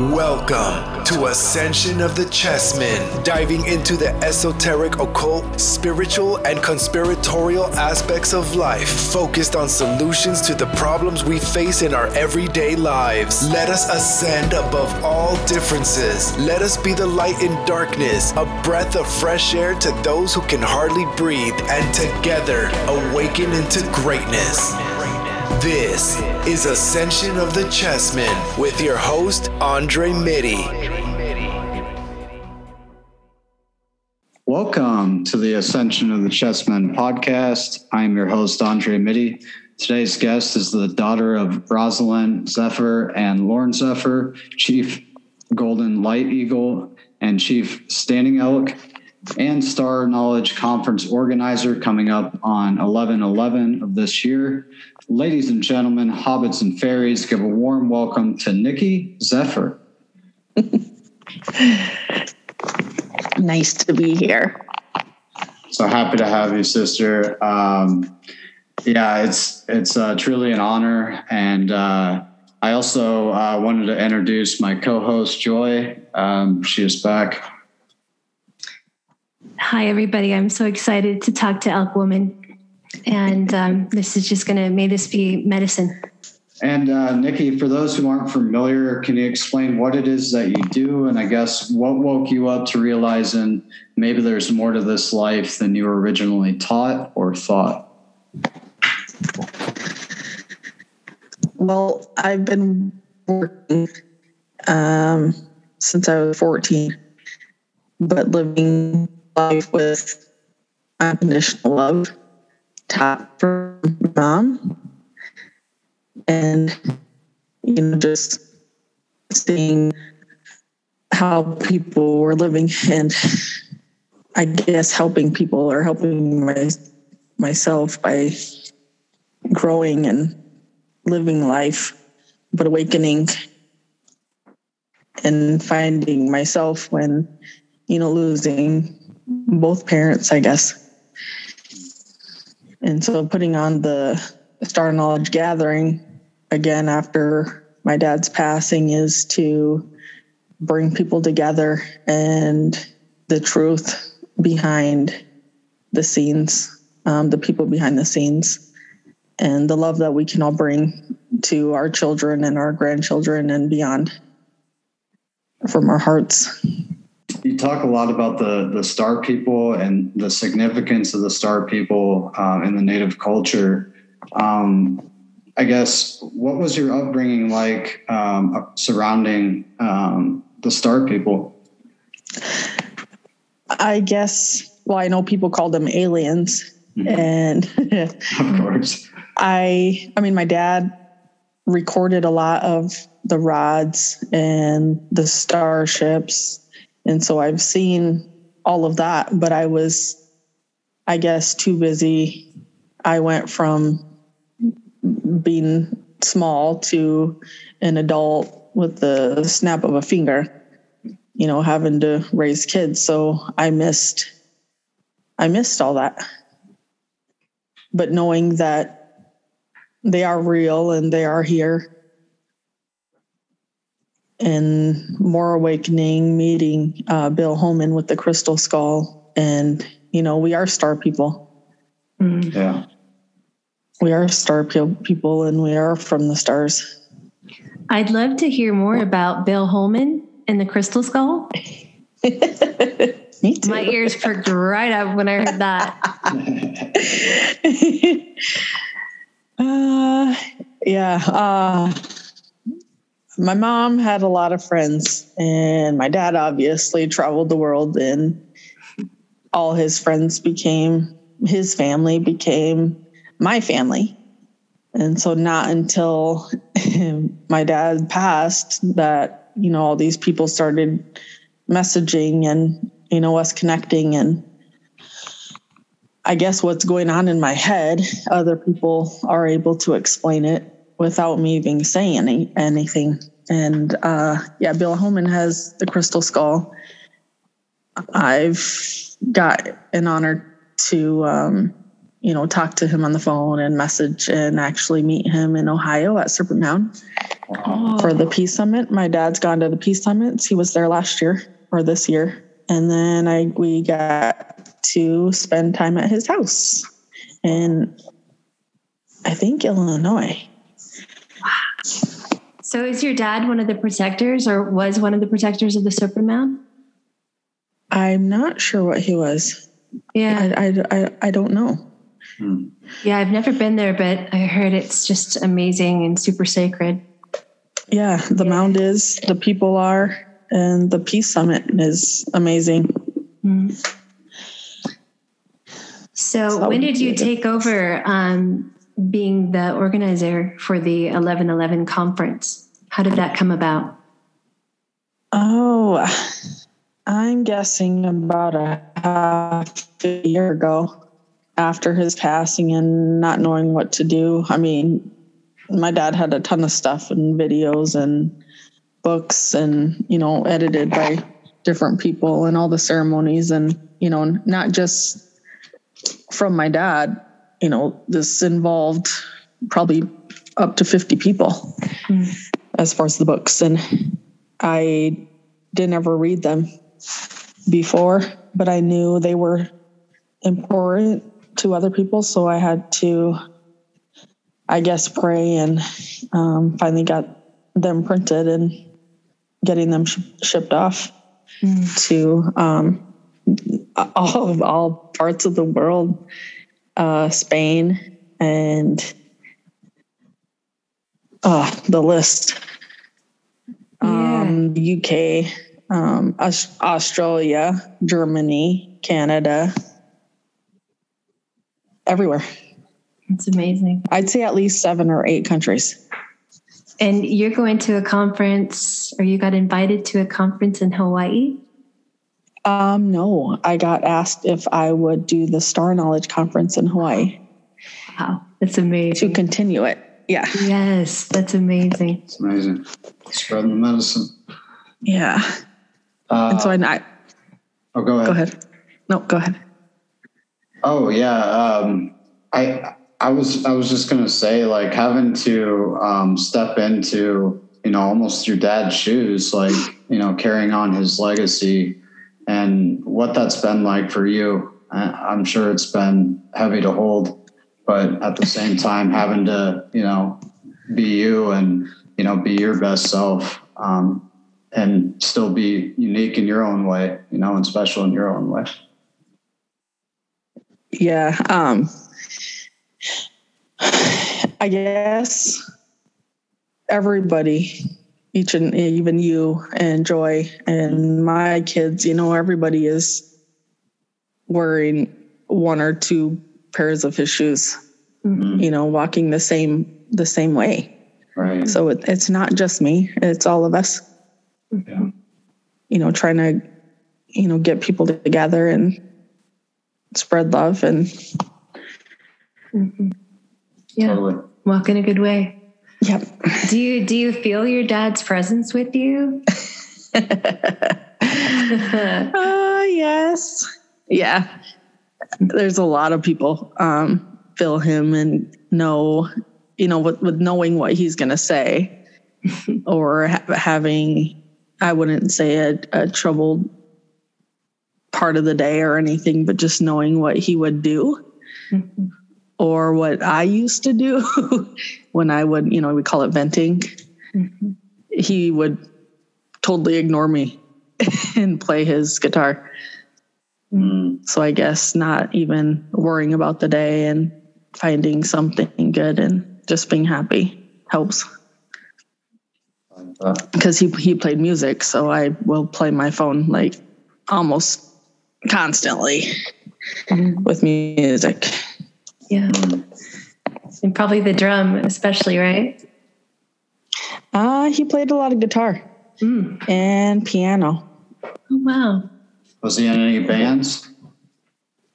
Welcome to Ascension of the Chessmen, diving into the esoteric, occult, spiritual, and conspiratorial aspects of life, focused on solutions to the problems we face in our everyday lives. Let us ascend above all differences. Let us be the light in darkness, a breath of fresh air to those who can hardly breathe, and together awaken into greatness. This is Ascension of the Chessmen with your host, Andre Mitty. Welcome to the Ascension of the Chessmen podcast. I'm your host, Andre Mitty. Today's guest is the daughter of Rosalyn Zephier and Lorne Zephier, Chief Golden Light Eagle and Chief Standing Elk, and Star Knowledge Conference organizer coming up on 11 11 of this year. Ladies and gentlemen, hobbits and fairies, give a warm welcome to Nikki Zephier. nice to be here. So happy to have you, sister. Um, yeah, it's it's uh, truly an honor, and uh, I also uh, wanted to introduce my co-host Joy. Um, she is back. Hi, everybody. I'm so excited to talk to Elk Woman and um, this is just going to may this be medicine. And uh, Nikki, for those who aren't familiar, can you explain what it is that you do? And I guess what woke you up to realizing maybe there's more to this life than you were originally taught or thought? Well, I've been working um, since I was 14, but living life with unconditional love top from mom and you know just seeing how people were living and i guess helping people or helping my, myself by growing and living life but awakening and finding myself when you know losing both parents i guess and so putting on the Star Knowledge Gathering again after my dad's passing is to bring people together and the truth behind the scenes, um, the people behind the scenes, and the love that we can all bring to our children and our grandchildren and beyond from our hearts you talk a lot about the the star people and the significance of the star people um, in the native culture. Um, I guess what was your upbringing like um, surrounding um, the star people? I guess. Well, I know people call them aliens, mm-hmm. and of course, I. I mean, my dad recorded a lot of the rods and the starships and so I've seen all of that, but I was, I guess, too busy. I went from being small to an adult with the snap of a finger, you know, having to raise kids. So I missed, I missed all that. But knowing that they are real and they are here and more awakening meeting uh, bill Homann with the crystal skull. And you know we are star people. Mm. yeah. We are star people and we are from the stars. I'd love to hear more about bill Homann and the crystal skull. Me too. my ears perked right up when i heard that. Uh, yeah uh, my mom had a lot of friends, and my dad obviously traveled the world, and all his friends became his family, became my family. And so, not until my dad passed that, you know, all these people started messaging and, you know, us connecting. And I guess what's going on in my head, other people are able to explain it without me even saying any, anything. And uh, yeah, Bill Homann has the crystal skull. I've got an honor to um, you know, talk to him on the phone and message and actually meet him in Ohio at Serpent Mound for the Peace Summit. My dad's gone to the Peace Summits. He was there last year or this year. And then I we got to spend time at his house in I think Illinois. Wow. So is your dad one of the protectors or was one of the protectors of the Serpent Mound? I'm not sure what he was. Yeah. I, I, I, I don't know. Hmm. Yeah, I've never been there, but I heard it's just amazing and super sacred. Yeah, the yeah. mound is, the people are, and the Peace Summit is amazing. Mm. So, so, when did you take over um, being the organizer for the 1111 conference? How did that come about? Oh, I'm guessing about a half a year ago after his passing and not knowing what to do. I mean, my dad had a ton of stuff and videos and books and, you know, edited by different people and all the ceremonies and, you know, not just from my dad, you know, this involved probably up to 50 people mm. as far as the books. And I didn't ever read them before, but I knew they were important to other people. So I had to, I guess, pray and um, finally got them printed and getting them sh- shipped off mm. to um, all all parts of the world, uh, Spain and uh, the list, yeah. um, UK, um, Australia, Germany, Canada, everywhere. It's amazing. I'd say at least seven or eight countries. And you're going to a conference, or you got invited to a conference in Hawaii? Um, no, I got asked if I would do the Star Knowledge Conference in Hawaii. Wow, that's amazing. To continue it. Yeah. Yes, that's amazing. It's amazing. Spreading the medicine. Yeah. Uh, and so I, I. Oh, go ahead. Go ahead. No, go ahead. Oh yeah, um, I I was I was just gonna say like having to um, step into you know almost your dad's shoes, like you know carrying on his legacy, and what that's been like for you. I'm sure it's been heavy to hold, but at the same time having to you know be you and you know be your best self um, and still be unique in your own way, you know, and special in your own way yeah um i guess everybody each and even you and joy and my kids you know everybody is wearing one or two pairs of his shoes mm-hmm. you know walking the same the same way right so it, it's not just me it's all of us yeah. you know trying to you know get people together and spread love and mm-hmm. yeah totally. walk in a good way yep. Do you do you feel your dad's presence with you? Uh, yes. Yeah. There's a lot of people um feel him and know you know with, with knowing what he's gonna say or ha- having i wouldn't say a, a troubled part of the day or anything, but just knowing what he would do. Mm-hmm. Or what I used to do when I would, you know, we call it venting. Mm-hmm. He would totally ignore me and play his guitar. Mm. So I guess not even worrying about the day and finding something good and just being happy helps. Because he he played music, so I will play my phone like almost constantly mm-hmm. with music. Yeah. And probably the drum, especially, right? Uh, he played a lot of guitar Mm. and piano. Oh, wow. Was he in any bands?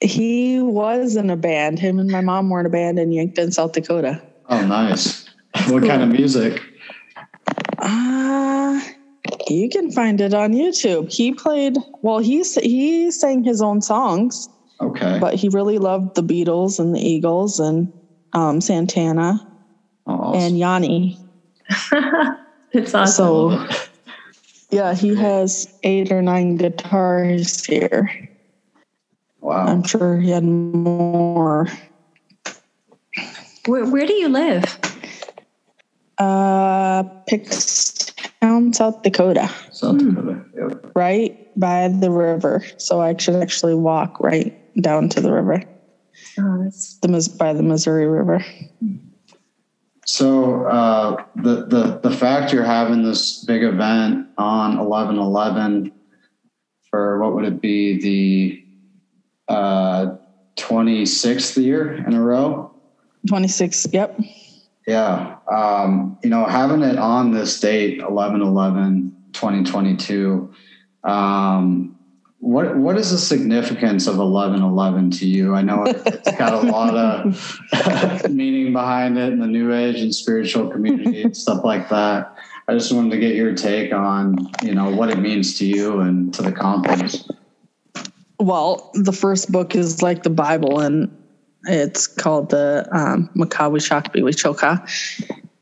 He was in a band. Him and my mom were in a band in Yankton, South Dakota. Oh, nice. What kind of music? Uh, you can find it on YouTube. He played, well, he, he sang his own songs, Okay. but he really loved the Beatles and the Eagles and um, Santana Oh, awesome. and Yanni. It's awesome. So, yeah, he has eight or nine guitars here. wow. I'm sure he had more. where, where do you live? Uh, Pickstown, South Dakota, South Dakota. Yep. right by the river. So I should actually walk right down to the river, Oh, that's the Mis- by the Missouri River. So uh, the the the fact you're having this big event on eleven eleven for what would it be the uh, twenty sixth year in a row? 26. Yep. Yeah. Um, you know, having it on this date, 11 11 2022, um, what, what is the significance of 11 11 to you? I know it's got a lot of meaning behind it in the new age and spiritual community and stuff like that. I just wanted to get your take on, you know, what it means to you and to the conference. Well, the first book is like the Bible, and it's called the um, Makawi Shakbi Choka.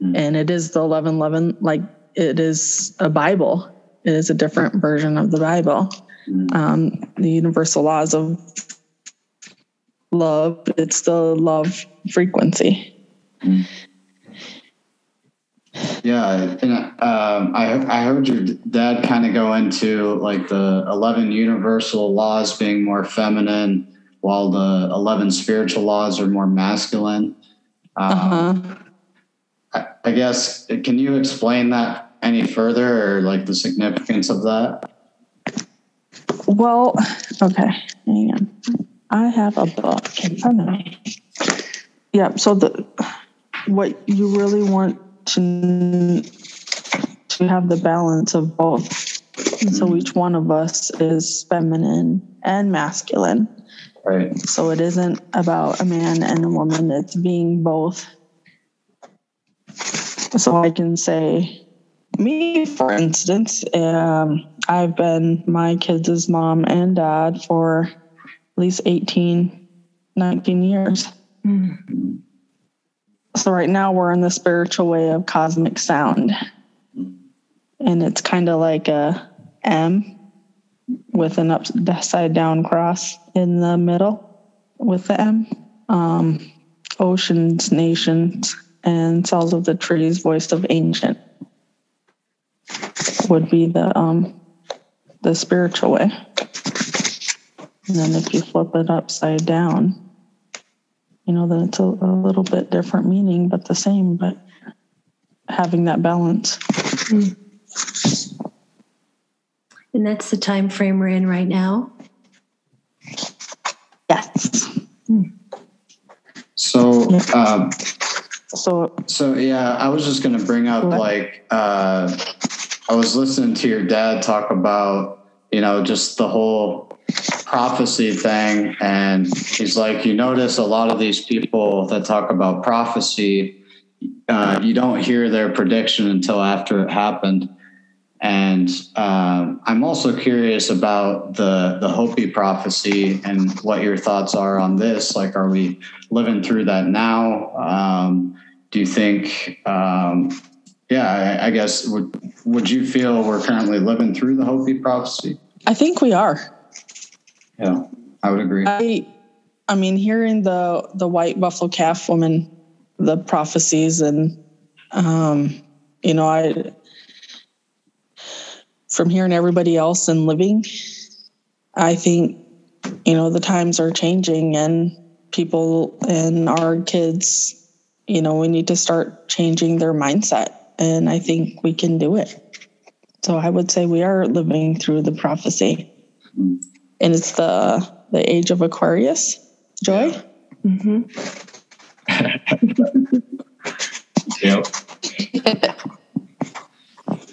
Mm. And it is the 1111, like it is a Bible. It is a different version of the Bible. Mm. Um, the universal laws of love, it's the love frequency. Yeah, and um, I I heard your dad kind of go into like the eleven universal laws being more feminine, while the eleven spiritual laws are more masculine. Um, Uh-huh. I, I guess can you explain that any further, or like the significance of that? Well, okay, hang on. I have a book in front of me. Yeah, so the what you really want to to have the balance of both. So each one of us is feminine and masculine. Right. So it isn't about a man and a woman, it's being both. So I can say, me, for instance, um, I've been my kids' mom and dad for at least 18, 19 years. So right now we're in the spiritual way of cosmic sound. And it's kind of like a M with an upside down cross in the middle with the M. Um, oceans, nations, and cells of the trees, voice of ancient would be the um, the spiritual way. And then if you flip it upside down, you know, then it's a, a little bit different meaning, but the same, but having that balance. and that's the time frame we're in right now. Yes. So. Um, So So yeah, I was just gonna bring up What? like uh, I was listening to your dad talk about you know just the whole prophecy thing, and he's like, you notice a lot of these people that talk about prophecy, uh, you don't hear their prediction until after it happened. And um, I'm also curious about the the Hopi prophecy and what your thoughts are on this. Like, are we living through that now? Um, do you think? Um, yeah, I, I guess would would you feel we're currently living through the Hopi prophecy? I think we are. Yeah, I would agree. I I mean hearing the the white buffalo calf woman the prophecies and um you know I from hearing everybody else and living I think you know the times are changing and people and our kids you know we need to start changing their mindset and I think we can do it. So I would say we are living through the prophecy and it's the the age of Aquarius. Joy. hmm Yep.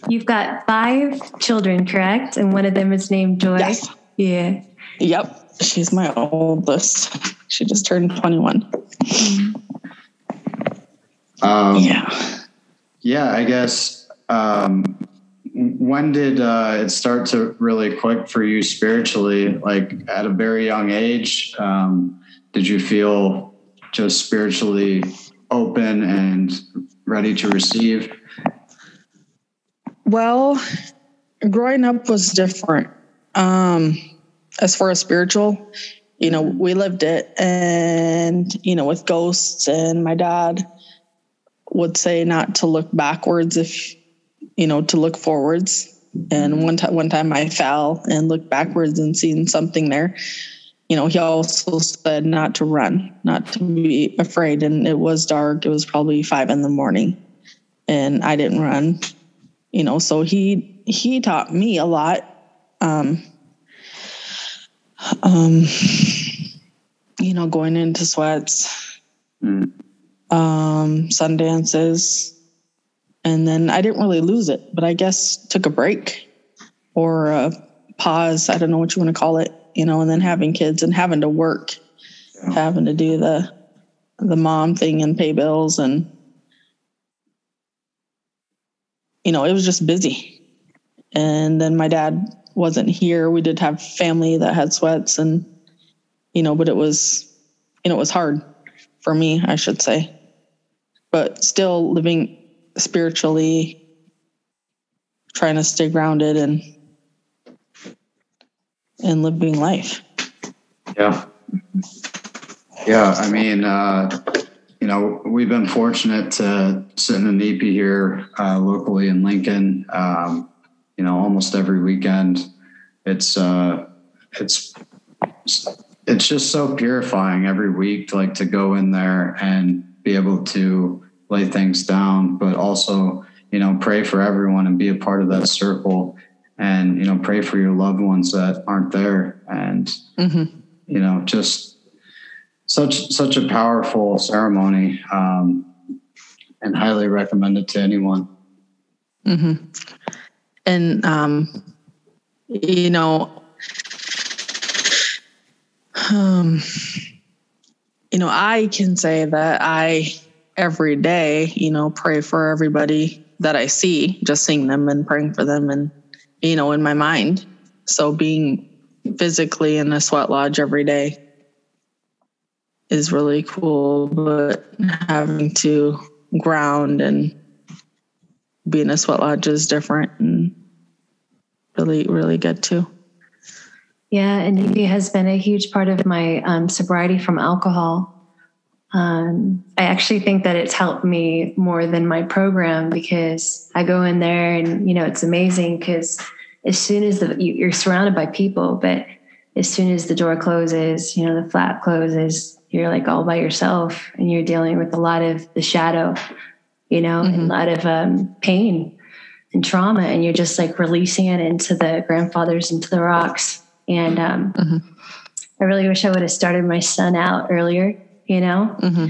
You've got five children, correct? And one of them is named Joy. Yes. Yeah. Yep. She's my oldest. She just turned 21. Um, Yeah. Yeah, I guess. Um, when did uh, it start to really click for you spiritually? Like at a very young age, um, did you feel just spiritually open and ready to receive? Well, growing up was different. Um, as far as spiritual, you know, we lived it and, you know, with ghosts and my dad would say not to look backwards if, you know, to look forwards. And one time, one time I fell and looked backwards and seen something there. You know, he also said not to run, not to be afraid. And it was dark. It was probably five in the morning and I didn't run you know so he he taught me a lot um um you know going into sweats Mm. Um sun dances and then i didn't really lose it but i guess took a break or a pause i don't know what you want to call it you know and then having kids and having to work having to do the the mom thing and pay bills and you know, it was just busy. And then my dad wasn't here. We did have family that had sweats and, you know, but it was, you know, it was hard for me, I should say. But still living spiritually, trying to stay grounded and and living life. Yeah. Yeah. I mean, uh, you know, we've been fortunate to sit in a Inipi here uh, locally in Lincoln. Um, you know, almost every weekend. It's uh, it's it's just so purifying every week, like to go in there and be able to lay things down, but also you know pray for everyone and be a part of that circle, and you know pray for your loved ones that aren't there, and Mm-hmm. you know just such such a powerful ceremony um, and highly recommend it to anyone Mm-hmm. And um, you know, um, you know, I can say that I every day, you know, pray for everybody that I see, just seeing them and praying for them, and you know, in my mind. So being physically in a sweat lodge every day is really cool, but having to ground and be in a sweat lodge is different and really, really good too. Yeah, and Inipi has been a huge part of my um, sobriety from alcohol. Um, I actually think that it's helped me more than my program because I go in there and you know it's amazing because as soon as the you, you're surrounded by people, but as soon as the door closes, you know the flap closes, you're like all by yourself and you're dealing with a lot of the shadow, you know, and a lot of um, pain and trauma, and you're just like releasing it into the grandfathers, into the rocks. And um, I really wish I would have started my son out earlier. You know,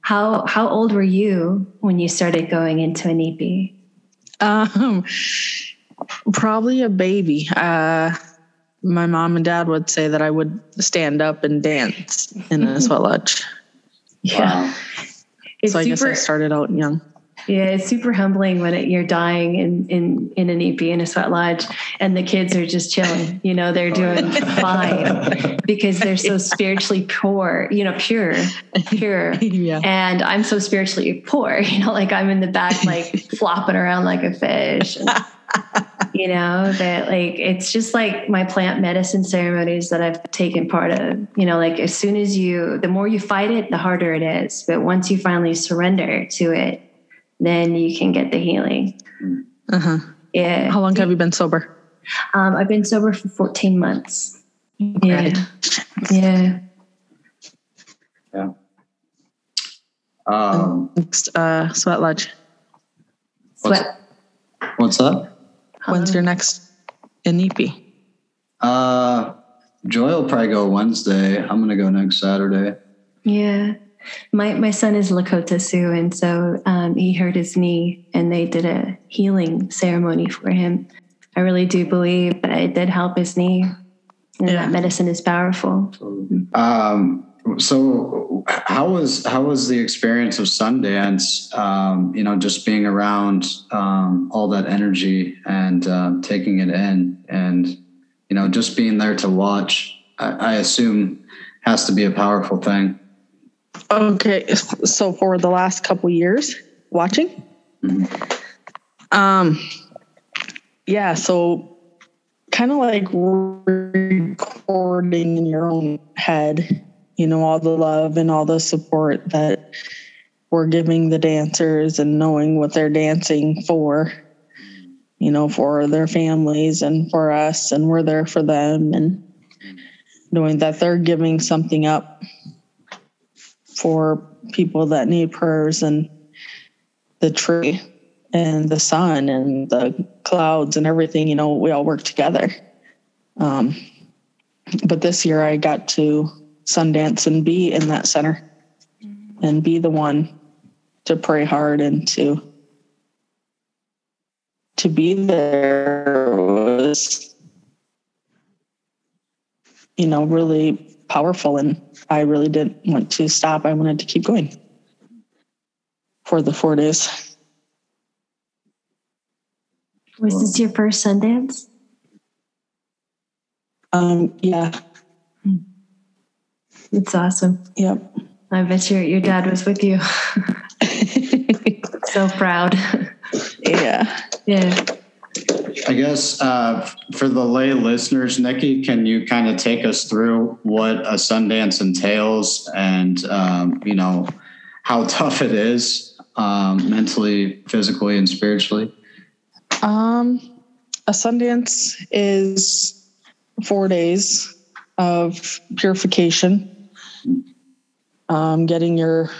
how how old were you when you started going into an EP? Um, probably a baby. Uh, my mom and dad would say that I would stand up and dance in a sweat lodge. Yeah, it's So I guess. I started out young. Yeah, it's super humbling when it, you're dying in, in, in Inipi in a sweat lodge and the kids are just chilling. You know, they're oh, doing fine because they're so spiritually poor, you know, pure, pure. Yeah. And I'm so spiritually poor, you know, like I'm in the back, like flopping around like a fish. And, you know, that like it's just like my plant medicine ceremonies that I've taken part of. You know, like as soon as you, the more you fight it, the harder it is. But once you finally surrender to it, then you can get the healing. Uh-huh. Yeah. How long have you been sober? Um, I've been sober for 14 months. Yeah. Right. Yeah. yeah um, Next uh, sweat lodge. what's, Sweat. what's up? When's your next Inipi? uh joy will probably go wednesday i'm gonna go next saturday Yeah. My my son is Lakota Sioux, and so um, he hurt his knee, and they did a healing ceremony for him. I really do believe that it did help his knee, and Yeah. that medicine is powerful. Um, so how was how was the experience of Sundance? Um, you know, just being around um, all that energy and um, taking it in, and you know, just being there to watch. I, I assume has to be a powerful thing. Okay, so for the last couple years watching, um, yeah, so kind of like recording in your own head, you know, all the love and all the support that we're giving the dancers and knowing what they're dancing for, you know, for their families and for us, and we're there for them, and knowing that they're giving something up for people that need prayers and the tree and the sun and the clouds and everything you know we all work together. Um, but this year i got to sundance and be in that center and be the one to pray hard and to to be there was you know really powerful and I really didn't want to stop. I wanted to keep going for the four days. Was this your first Sundance? Um, yeah, It's awesome. yep. I bet your your dad was with you. so proud. yeah. yeah. I guess uh, for the lay listeners, Nikki, can you kind of take us through what a Sundance entails and, um, you know, how tough it is um, mentally, physically, and spiritually? Um, a Sundance is four days of purification, um, getting your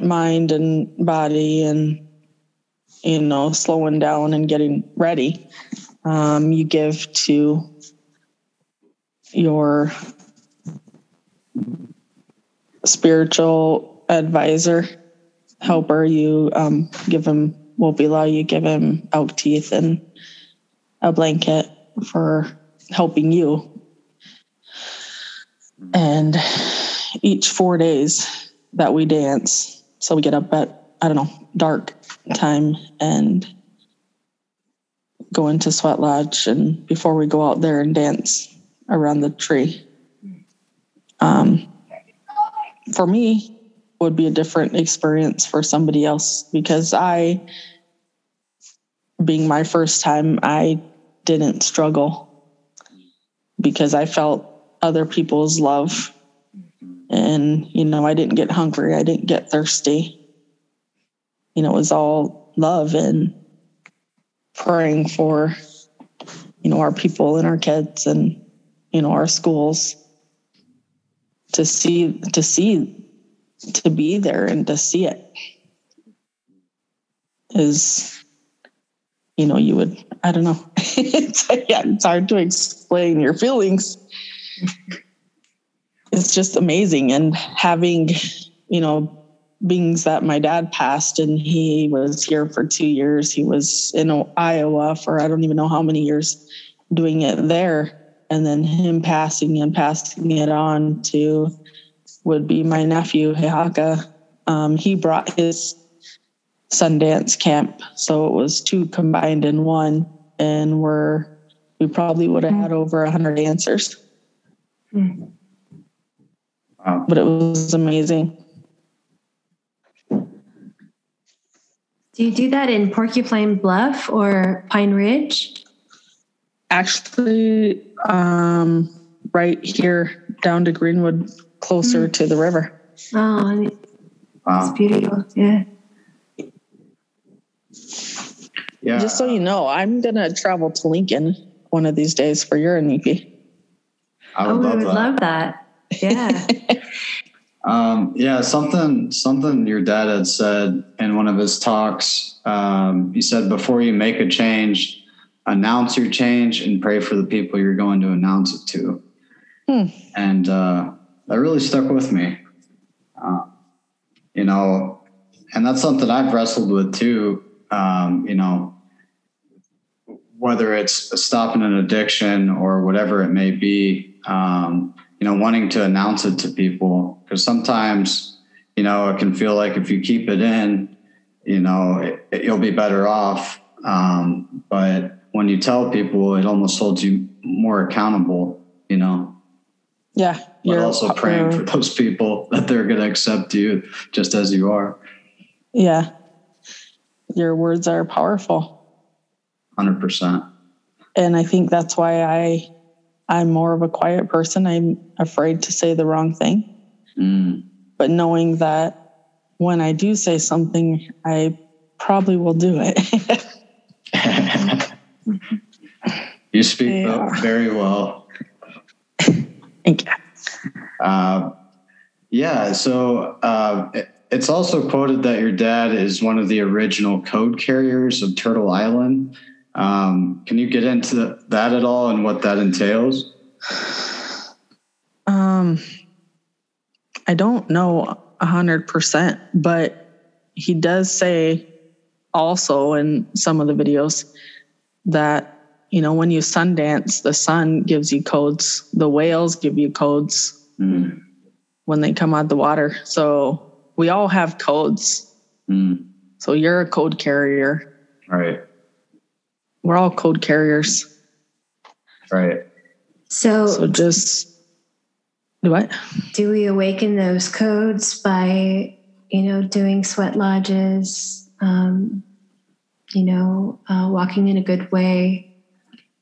mind and body and you know slowing down and getting ready. Um, you give to your spiritual advisor, helper. You um, give him Wopila, you give him elk teeth and a blanket for helping you. And each four days that we dance, so we get up at, I don't know, dark time and go into Sweat Lodge and before we go out there and dance around the tree. Um, for me, would be a different experience for somebody else because I, being my first time, I didn't struggle because I felt other people's love. And, you know, I didn't get hungry, I didn't get thirsty. You know, it was all love and praying for, you know, our people and our kids and, you know, our schools to see, to see to be there and to see it is you know you would i don't know. It's, yeah, it's hard to explain your feelings. It's just amazing and having you know beings that my dad passed and he was here for two years he was in iowa for i don't even know how many years doing it there and then him passing and passing it on to would be my nephew Heihaka. Um, he brought his Sundance camp, so it was two combined in one, and we're we probably would have had over a hundred dancers. Wow. But it was amazing. You do that in Porcupine Bluff or Pine Ridge? Actually, um, right here down to Greenwood, closer to the river. Oh, it's Wow. beautiful. Yeah. Yeah. Just so you know, I'm gonna travel to Lincoln one of these days for your Inipi. I would, Oh, would we love would that. love that. Yeah. Um, yeah, something something your dad had said in one of his talks. Um, he said before you make a change, announce your change and pray for the people you're going to announce it to. Hmm. And uh, that really stuck with me. Uh, you know, and that's something I've wrestled with too. Um, you know, whether it's stopping an addiction or whatever it may be, um, you know, wanting to announce it to people because sometimes, you know, it can feel like if you keep it in, you know, it, it, you'll be better off. Um, but when you tell people, it almost holds you more accountable, you know. Yeah. You're. But also praying for those people that they're going to accept you just as you are. Yeah. Your words are powerful. 100%. And I think that's why I I'm more of a quiet person. I'm afraid to say the wrong thing. Mm. But knowing that when I do say something, I probably will do it. you speak yeah. very well. Thank you. Uh, yeah, so uh, it's also quoted that your dad is one of the original code carriers of Turtle Island. Um, can you get into that at all and what that entails? Um, I don't know a hundred percent, but he does say also in some of the videos that you know when you sun dance, the sun gives you codes, the whales give you codes mm. when they come out of the water. So we all have codes. Mm. So you're a code carrier, right? We're all code carriers. Right. So, so just what? Do we awaken those codes by, you know, doing sweat lodges, um, you know, uh, walking in a good way,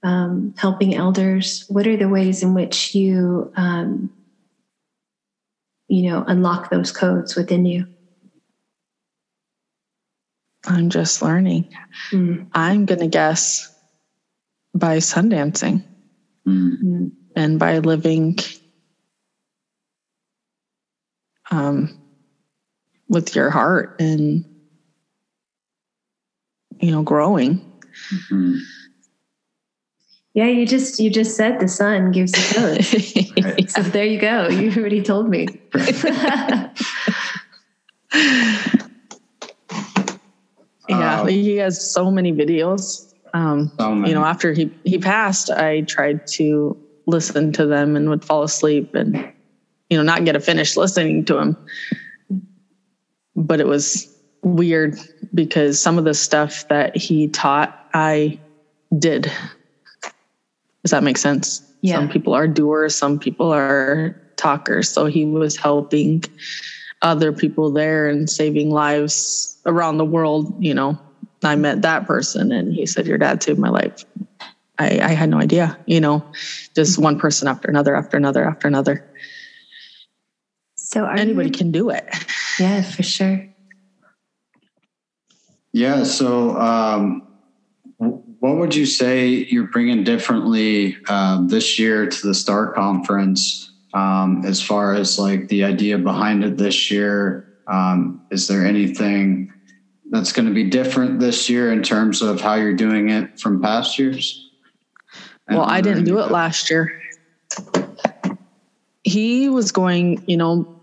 um, helping elders? What are the ways in which you, um, you know, unlock those codes within you? I'm just learning. Mm. I'm going to guess by sun dancing mm. and by living um, with your heart and, you know, growing. Mm-hmm. Yeah, you just you just said the sun gives the code. right. So there you go. You already told me. Yeah, um, he has so many videos. Um, so many. You know, after he he passed, I tried to listen to them and would fall asleep and you know not get a finish listening to him. But it was weird because some of the stuff that he taught, I did. Does that make sense? Yeah. Some people are doers, some people are talkers. So he was helping other people there and saving lives around the world, you know. I met that person and he said, Your dad saved my life. I, I had no idea, you know, just one person after another, after another, after another. So anybody you, can do it. Yeah, for sure. Yeah. So, um, what would you say you're bringing differently uh, this year to the Star Conference um, as far as like the idea behind it this year? Um, is there anything that's going to be different this year in terms of how you're doing it from past years? Well, I didn't do it last year. He was going, you know,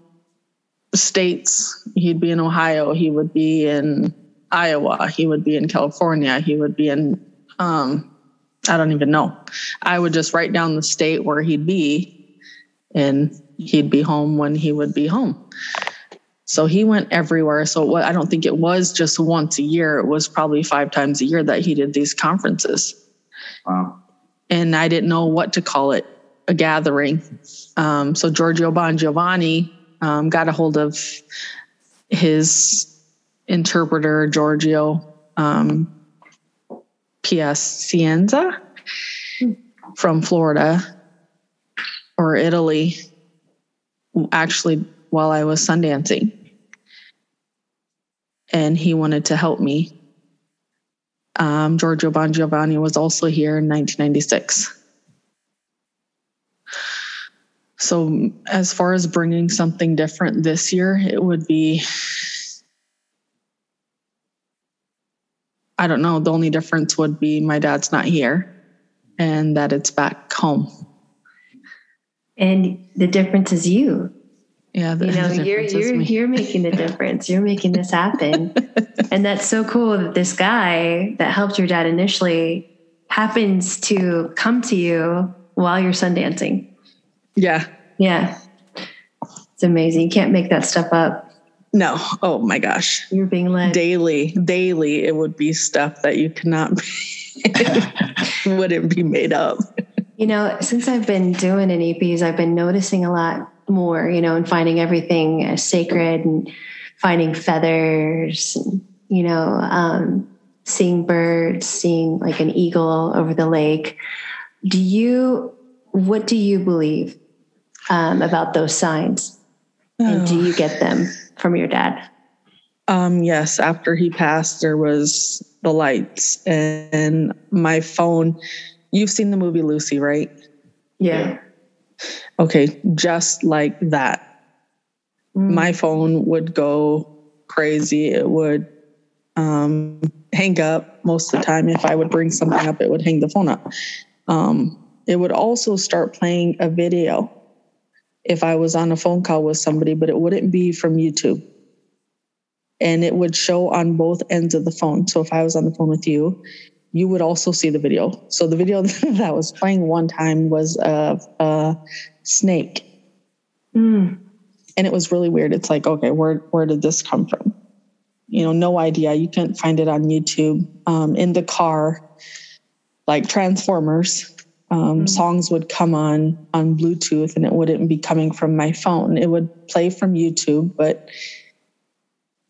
states. He'd be in Ohio. He would be in Iowa. He would be in California. He would be in, um, I don't even know. I would just write down the state where he'd be and he'd be home when he would be home. So he went everywhere. So I don't think it was just once a year. It was probably five times a year that he did these conferences. Wow. And I didn't know what to call it a gathering. Um, so Giorgio Bongiovanni um, got a hold of his interpreter, Giorgio um, Piacenza from Florida or Italy actually while I was sundancing. And he wanted to help me. Um, Giorgio Bongiovanni was also here in 1996. So, as far as bringing something different this year, it would be I don't know. The only difference would be my dad's not here and that it's back home. And the difference is you. Yeah, you know, you're you're you're making the difference. You're making this happen, and that's so cool that this guy that helped your dad initially happens to come to you while you're sun dancing. Yeah, yeah, it's amazing. You can't make that stuff up. No. Oh my gosh. You're being led daily. Daily, it would be stuff that you cannot. wouldn't be made up. You know, since I've been doing Inipis, I've been noticing a lot more, you know, and finding everything sacred and finding feathers, and, you know, um, seeing birds, seeing like an eagle over the lake. Do you, what do you believe um, about those signs? Oh. And do you get them from your dad? Um, yes, after he passed, there was the lights and my phone. You've seen the movie Lucy, right? Yeah. Okay, just like that. Mm. My phone would go crazy. It would um, hang up most of the time. If I would bring something up, it would hang the phone up. Um, it would also start playing a video if I was on a phone call with somebody, but it wouldn't be from YouTube. And it would show on both ends of the phone. So if I was on the phone with you, you would also see the video. So the video that was playing one time was of a snake. Mm. And it was really weird. It's like, okay, where where did this come from? You know, no idea. You couldn't find it on YouTube. Um, in the car, like Transformers, um, mm. songs would come on on Bluetooth, and it wouldn't be coming from my phone. It would play from YouTube, but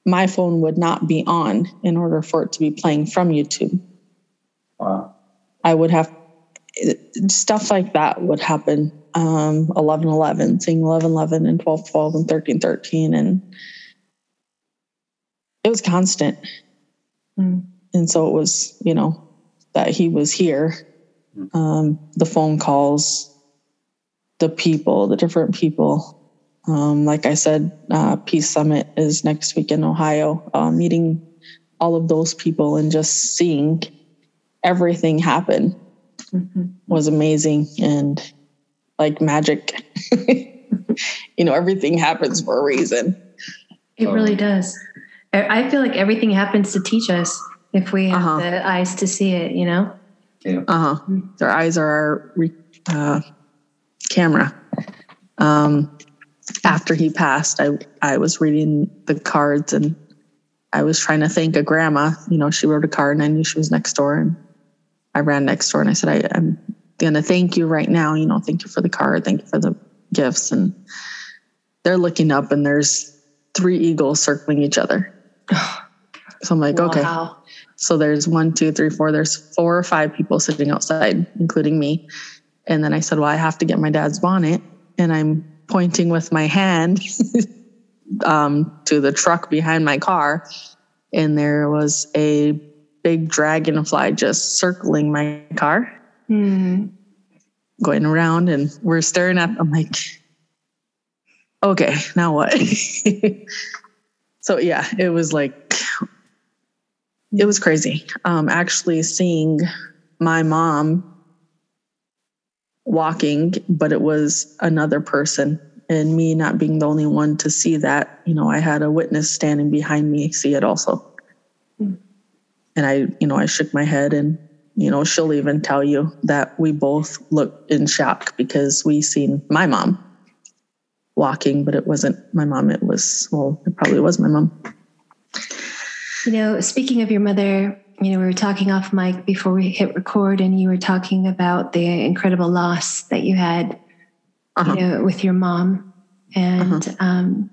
my phone would not be on in order for it to be playing from YouTube. Wow. I would have stuff like that would happen. Um, 11 11, seeing 11 11 and 12 12 and 13 13. And it was constant. Mm. And so it was, you know, that he was here. Um, the phone calls, the people, the different people. Um, like I said, uh, Peace Summit is next week in Ohio, uh, meeting all of those people and just seeing everything happen mm-hmm. was amazing and like magic. you know, everything happens for a reason. It really does. I feel like everything happens to teach us if we have uh-huh. the eyes to see it, you know? Yeah. Uh huh. Their eyes are our uh, camera. Um, after he passed, I, I was reading the cards and I was trying to thank a grandma. You know, she wrote a card and I knew she was next door. And I ran next door and I said, I, I'm going to thank you right now. You know, thank you for the card. Thank you for the gifts. And they're looking up and there's three eagles circling each other. So I'm like, wow. okay. So there's one, two, three, four. There's four or five people sitting outside, including me. And then I said, well, I have to get my dad's bonnet. And I'm pointing with my hand um, to the truck behind my car. And there was a big dragonfly just circling my car, mm. going around, and we're staring at. I'm like, okay, now what? so yeah, it was like, it was crazy. Um, actually, seeing my mom walking, but it was another person and me not being the only one to see that, you know, I had a witness standing behind me see it also. And I, you know, I shook my head and, you know, she'll even tell you that we both looked in shock because we seen my mom walking, but it wasn't my mom. It was, well, it probably was my mom. You know, speaking of your mother, you know, we were talking off mic before we hit record, and you were talking about the incredible loss that you had, uh-huh. you know, with your mom, and uh-huh. um,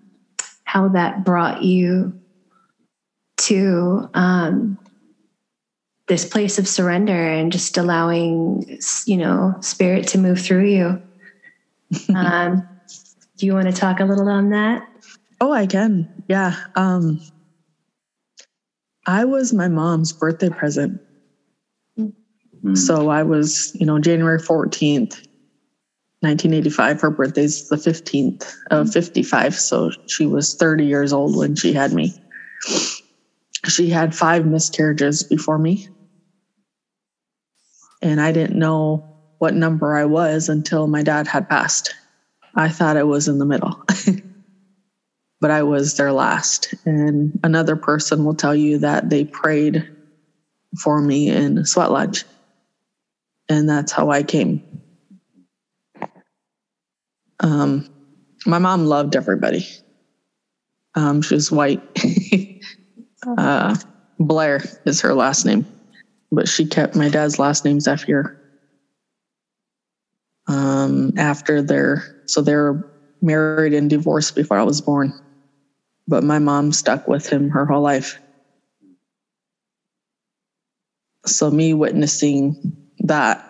how that brought you to um, this place of surrender and just allowing you know spirit to move through you. Um, do you want to talk a little on that? Oh i can. Yeah um, i was my mom's birthday present. Mm-hmm. so i was you know january 14th 1985 her birthday's the 15th of 55 so she was 30 years old when she had me. She had five miscarriages before me and I didn't know what number I was until my dad had passed. I thought I was in the middle. but I was their last. And another person will tell you that they prayed for me in Sweat Lodge. And that's how I came. Um, my mom loved everybody. Um, she was white. uh, Blair is her last name, but she kept my dad's last name Zephier. Um, after their, so they were married and divorced before I was born, but my mom stuck with him her whole life. So me witnessing that,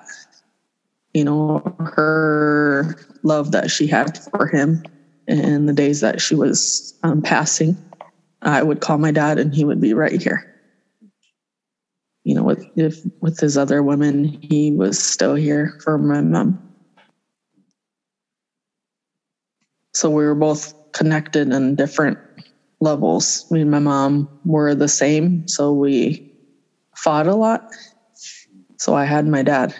you know, her love that she had for him in the days that she was um, passing, I would call my dad and he would be right here. You know, with if with his other women, he was still here for my mom. So we were both connected in different levels. Me and my mom were the same, so we fought a lot. So I had my dad.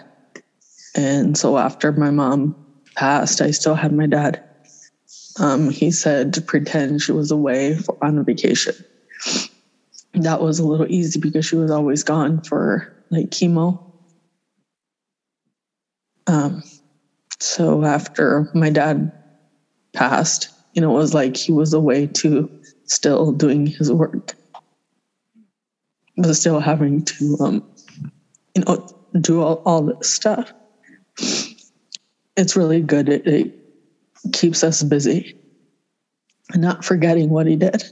And so after my mom passed, I still had my dad. Um, he said to pretend she was away on a vacation. That was a little easy because she was always gone for like chemo. Um, so after my dad passed, you know, it was like he was away to still doing his work, but still having to, um, you know, do all, all this stuff. It's really good. It, it keeps us busy and not forgetting what he did.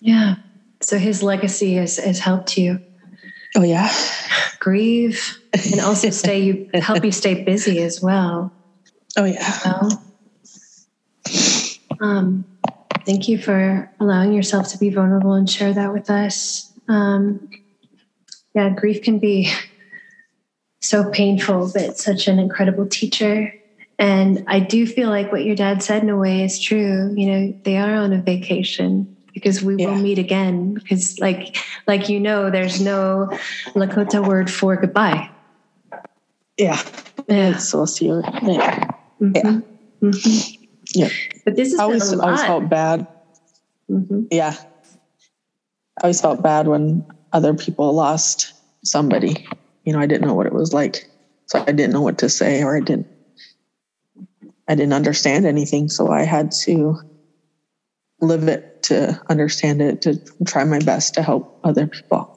Yeah. So his legacy has, has helped you. Oh yeah. Grieve and also stay you help you stay busy as well. Oh yeah. Well, um, thank you for allowing yourself to be vulnerable and share that with us. Um, yeah, grief can be so painful, but such an incredible teacher. And I do feel like what your dad said in a way is true. You know, they are on a vacation because we Yeah. will meet again. Because, like, like you know, there's no Lakota word for goodbye. Yeah. Yeah. So see you later. Mhm. Mhm. Yeah. But this is I always, I always felt bad. Mhm. Yeah. I always felt bad when other people lost somebody. You know, I didn't know what it was like. So I didn't know what to say or I didn't I didn't understand anything. So I had to live it to understand it, to try my best to help other people.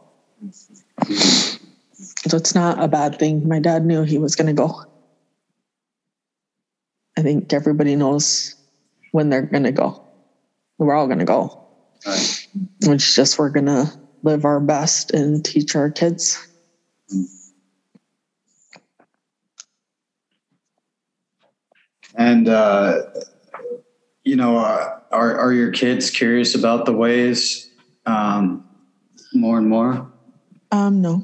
So it's not a bad thing. My dad knew he was gonna go. I think everybody knows when they're gonna go. We're all gonna go. Right. It's just we're gonna live our best and teach our kids. And uh, you know, uh, are are your kids curious about the ways um, more and more? Um, no.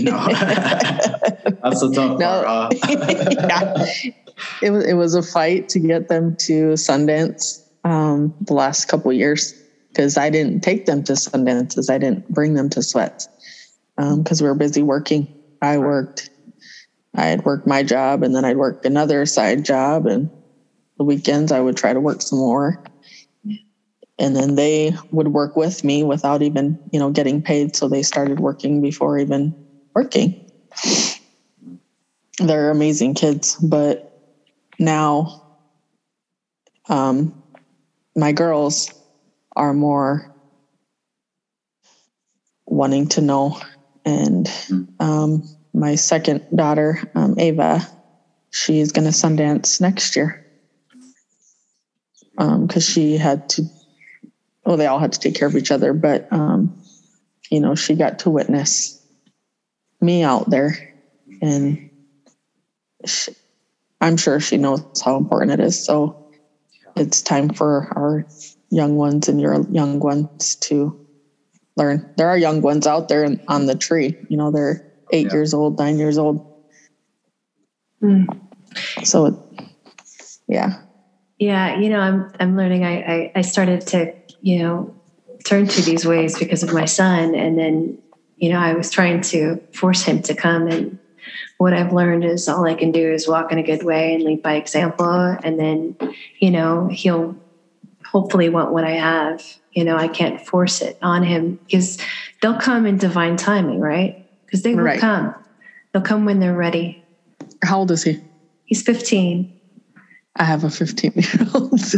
No, that's the tough No. part. Huh? yeah. It was it was a fight to get them to Sundance um, the last couple years because I didn't take them to Sundances. I didn't bring them to Sweats because we were busy working. I worked. I had worked my job and then I'd work another side job and the weekends I would try to work some more. And then they would work with me without even, you know, getting paid. So they started working before even working they're amazing kids but now um my girls are more wanting to know and um my second daughter um ava she's going to sundance next year um because she had to well they all had to take care of each other but um you know she got to witness me out there and sh I'm sure she knows how important it is. So it's time for our young ones and your young ones to learn. There are young ones out there on the tree. You know, they're eight Yeah. years old, nine years old. Mm. So, it, yeah, Yeah, you know, I'm I'm learning. I, I I started to you know turn to these ways because of my son, and then you know I was trying to force him to come, and what I've learned is all I can do is walk in a good way and lead by example. And then, you know, he'll hopefully want what I have. You know, I can't force it on him because they'll come in divine timing, right? Because they will Right. come. They'll come when they're ready. How old is he? He's 15. I have a 15 year old.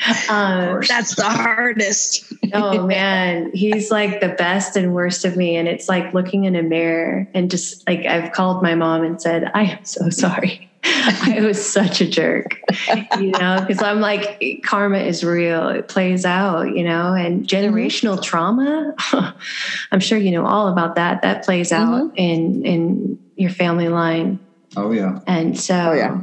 Um, That's the hardest. oh man, he's like the best and worst of me. And it's like looking in a mirror and just like I've called my mom and said, I am so sorry. I was such a jerk, you know, because I'm like, karma is real. It plays out, you know, and generational trauma. I'm sure you know all about that. That plays out in in your family line. Oh yeah. And so Oh, yeah.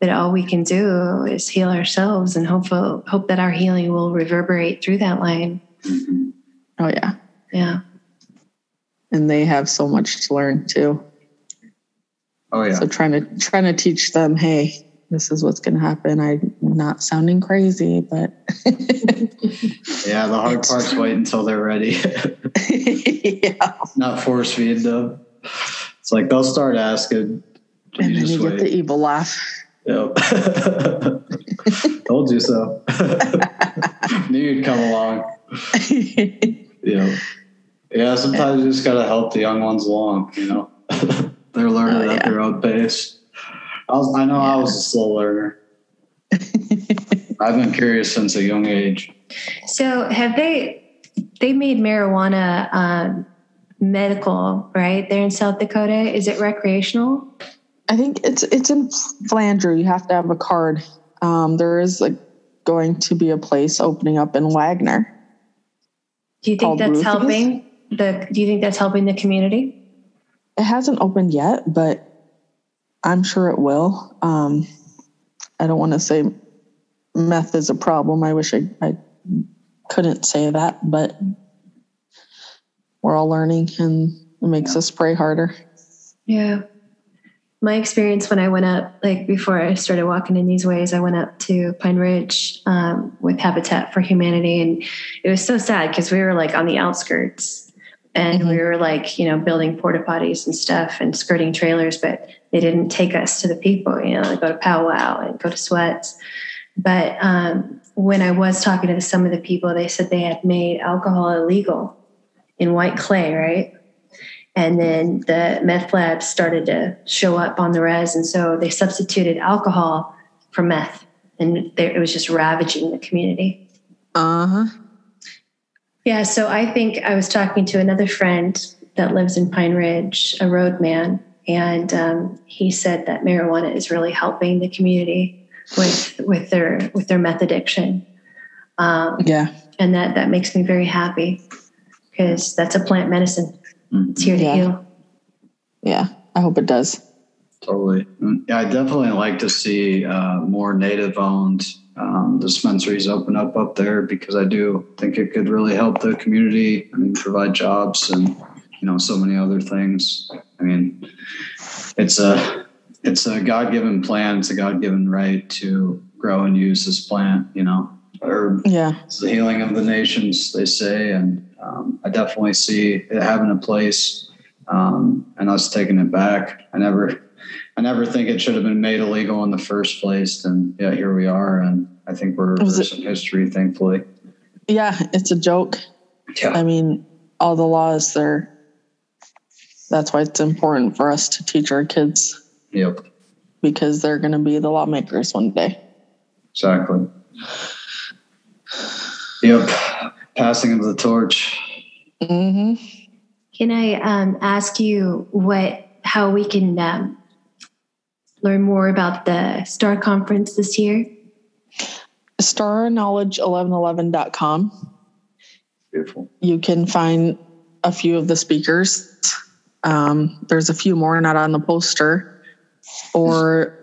but all we can do is heal ourselves and hope hope that our healing will reverberate through that line. Mm-hmm. Oh, yeah. Yeah. And they have so much to learn too. Oh yeah. So trying to trying to teach them, hey, this is what's going to happen. I'm not sounding crazy, but Yeah, the hard part's wait until they're ready. yeah. Not force feed them. It's like they'll start asking. And then just you get the evil laugh. Yep. Told you so. Knew you'd come along. Yeah. Yeah, sometimes you just gotta help the young ones along, you know. They're learning Oh, at yeah. their own pace. I was I know I was a slow learner. I've been curious since a young age. So have they they made marijuana um, medical, right? There in South Dakota. Is it recreational? I think it's it's in Flandreau. You have to have a card. Um, there is like going to be a place opening up in Wagner. Do you think that's Roofies? helping the do you think that's helping the community? It hasn't opened yet, but I'm sure it will. Um, I don't want to say meth is a problem. I wish I, I couldn't say that, but we're all learning and it makes us pray harder. Yeah. My experience when I went up, like before I started walking in these ways, I went up to Pine Ridge um, with Habitat for Humanity. And it was so sad because we were like on the outskirts and we were like, you know, building porta potties and stuff and skirting trailers, but they didn't take us to the people, you know, like go to powwow and go to sweats. But um, when I was talking to some of the people, they said they had made alcohol illegal in Whiteclay, right? And then the meth labs started to show up on the res. And so they substituted alcohol for meth. And they, it was just ravaging the community. Uh huh. Yeah. So I think I was talking to another friend that lives in Pine Ridge, a roadman. And um, he said that marijuana is really helping the community with with their with their meth addiction. Um, Yeah. and that that makes me very happy because that's a plant medicine. It's here to Yeah. heal. Yeah. I hope it does. Totally. Yeah, I definitely like to see uh, more native owned um, dispensaries open up up there because I do think it could really help the community. I mean, provide jobs and you know so many other things. I mean, it's a it's a God given plan. It's a God given right to grow and use this plant. You know, herb Yeah. it's the healing of the nations, they say, and um, I definitely see it having a place, um, and us taking it back. I never, I never think it should have been made illegal in the first place, and yeah, here we are, and I think we're reversing history, thankfully. Yeah. It's a joke. Yeah, I mean, all the laws there. That's why it's important for us to teach our kids yep, because they're going to be the lawmakers one day. exactly. Yep, passing of the torch. hmm Can I um, ask you what how we can um, learn more about the Star Conference this year? StarKnowledge1111.com. Beautiful. You can find a few of the speakers. Um, there's a few more not on the poster, or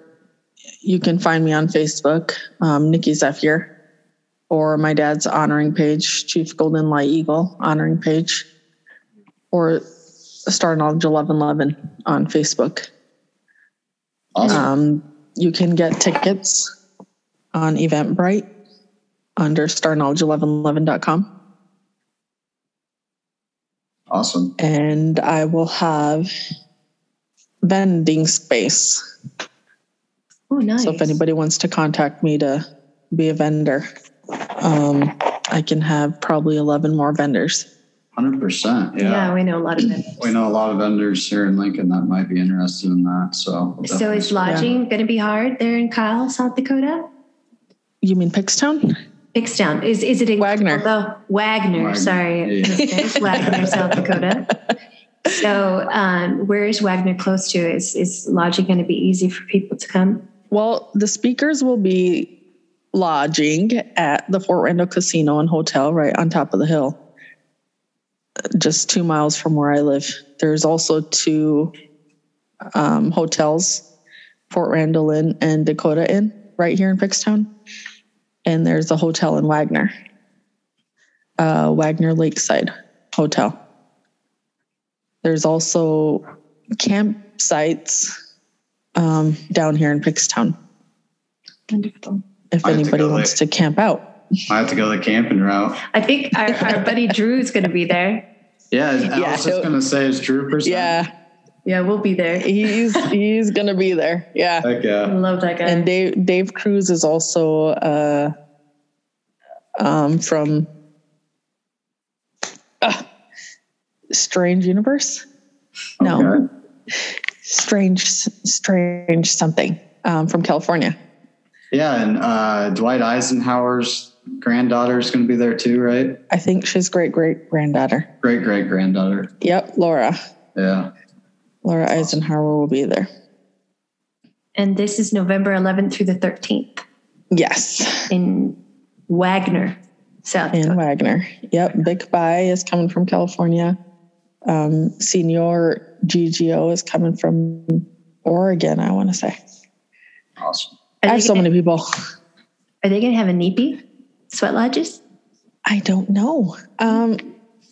you can find me on Facebook, um, Nikki Zephier, or my dad's honoring page, Chief Golden Light Eagle honoring page, or Star Knowledge 1111 on Facebook. Awesome. Um, you can get tickets on Eventbrite under starknowledge1111.com. Awesome. and I will have vending space. Oh, nice. So if anybody wants to contact me to be a vendor, um, I can have probably 11 more vendors. 100%. yeah. Yeah. we know a lot of them. We know a lot of vendors here in Lincoln that might be interested in that. So, So is lodging going to be hard there in Kyle, South Dakota? You mean Pickstown? Pickstown. Is is it in Wagner. Oh, Wagner. Wagner, Sorry, yeah. listeners. Wagner, South Dakota. So, um, where is Wagner close to? Is is lodging going to be easy for people to come? Well, the speakers will be lodging at the Fort Randall Casino and Hotel right on top of the hill, just two miles from where I live. There's also two um, hotels, Fort Randall Inn and Dakota Inn, right here in Pickstown. And there's a hotel in Wagner, uh, Wagner Lakeside Hotel. There's also campsites um, down here in Pickstown Wonderful. If I have to anybody wants there. to camp out. I have to go the camping route. I think our, our buddy Drew is going to be there. Yeah. I Yeah, was just going to say, is Drew percent? Yeah, Yeah, we'll be there. he's he's gonna be there. Yeah, Heck I love that guy. and Dave Dave Cruz is also uh, um, from uh, Strange Universe. No, Okay. Strange Strange something um, from California. Yeah. And uh, Dwight Eisenhower's granddaughter is going to be there too, right? I think she's great great granddaughter. Great great granddaughter. Yep, Laura. Yeah. Laura Eisenhower will be there. and this is November 11th through the 13th Yes, in Wagner, South in Dakota. Wagner. Yep, Big Buy is coming from California. Um, Senior GGO is coming from Oregon. I want to say. Awesome. I have so gonna- many people. Are they going to have a Inipi? Sweat lodges? I don't know. Um,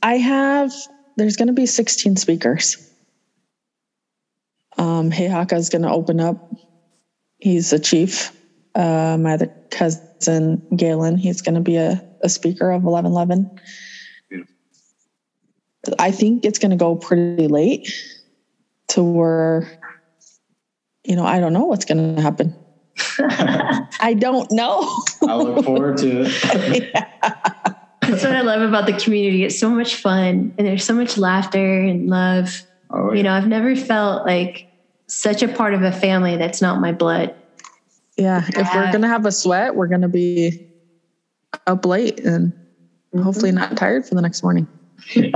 I have. There's going to be 16 speakers. Um, Heihaka is going to open up. He's a chief. Uh, my other cousin Galen, he's going to be a, a speaker of 1111. Beautiful. I think it's going to go pretty late to where, you know, I don't know what's going to happen. I don't know. I look forward to it. That's what I love about the community. It's so much fun and there's so much laughter and love. Oh, You know, I've never felt like such a part of a family that's not my blood. Yeah, if we're gonna have a sweat, we're gonna be up late and hopefully not tired for the next morning.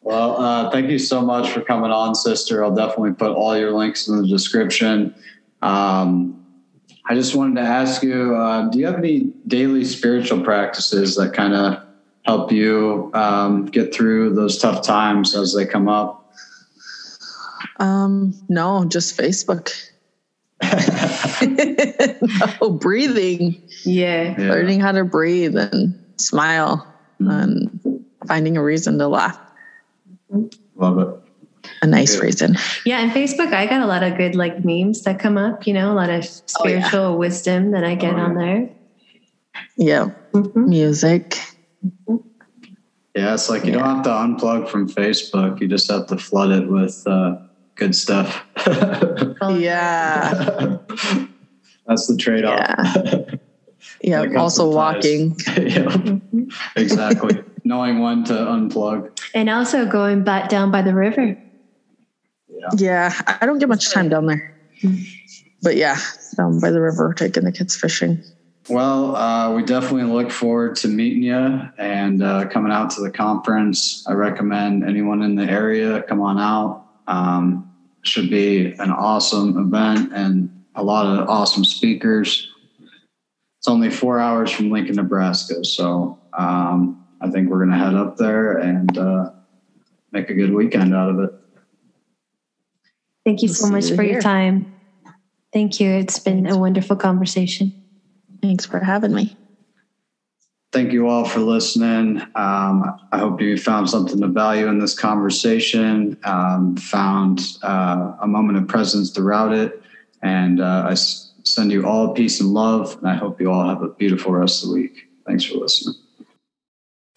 Well, uh, thank you so much for coming on, sister. I'll definitely put all your links in the description. Um, I just wanted to ask you uh, do you have any daily spiritual practices that kind of help you um, get through those tough times as they come up? Um, no, just Facebook. no, breathing, Yeah. Yeah. learning how to breathe and smile and finding a reason to laugh. Love it. A nice Yeah. reason. Yeah. And Facebook, I got a lot of good like memes that come up, you know, a lot of Oh, yeah. spiritual wisdom that I get Oh, on there. Yeah, Mhm. music. Yeah, it's like you don't have to unplug from Facebook. You just have to flood it with uh, good stuff. Yeah, That's the trade off. yeah, yeah. Like also walking. yeah, exactly. Knowing when to unplug. And also going back down by the river. Yeah, I don't get much time down there, but yeah, down by the river, taking the kids fishing. Well, uh, we definitely look forward to meeting you and uh, coming out to the conference. I recommend anyone in the area come on out. Um, should be an awesome event and a lot of awesome speakers. It's only four hours from Lincoln, Nebraska, so um, I think we're going to head up there and uh, make a good weekend out of it. Thank you We'll so much you for your time. Thank you. It's been a wonderful conversation. Thanks for having me. thank you all for listening. Um, I hope you found something of value in this conversation, um, found uh, a moment of presence throughout it. And uh, I s- send you all peace and love. And I hope you all have a beautiful rest of the week. Thanks for listening.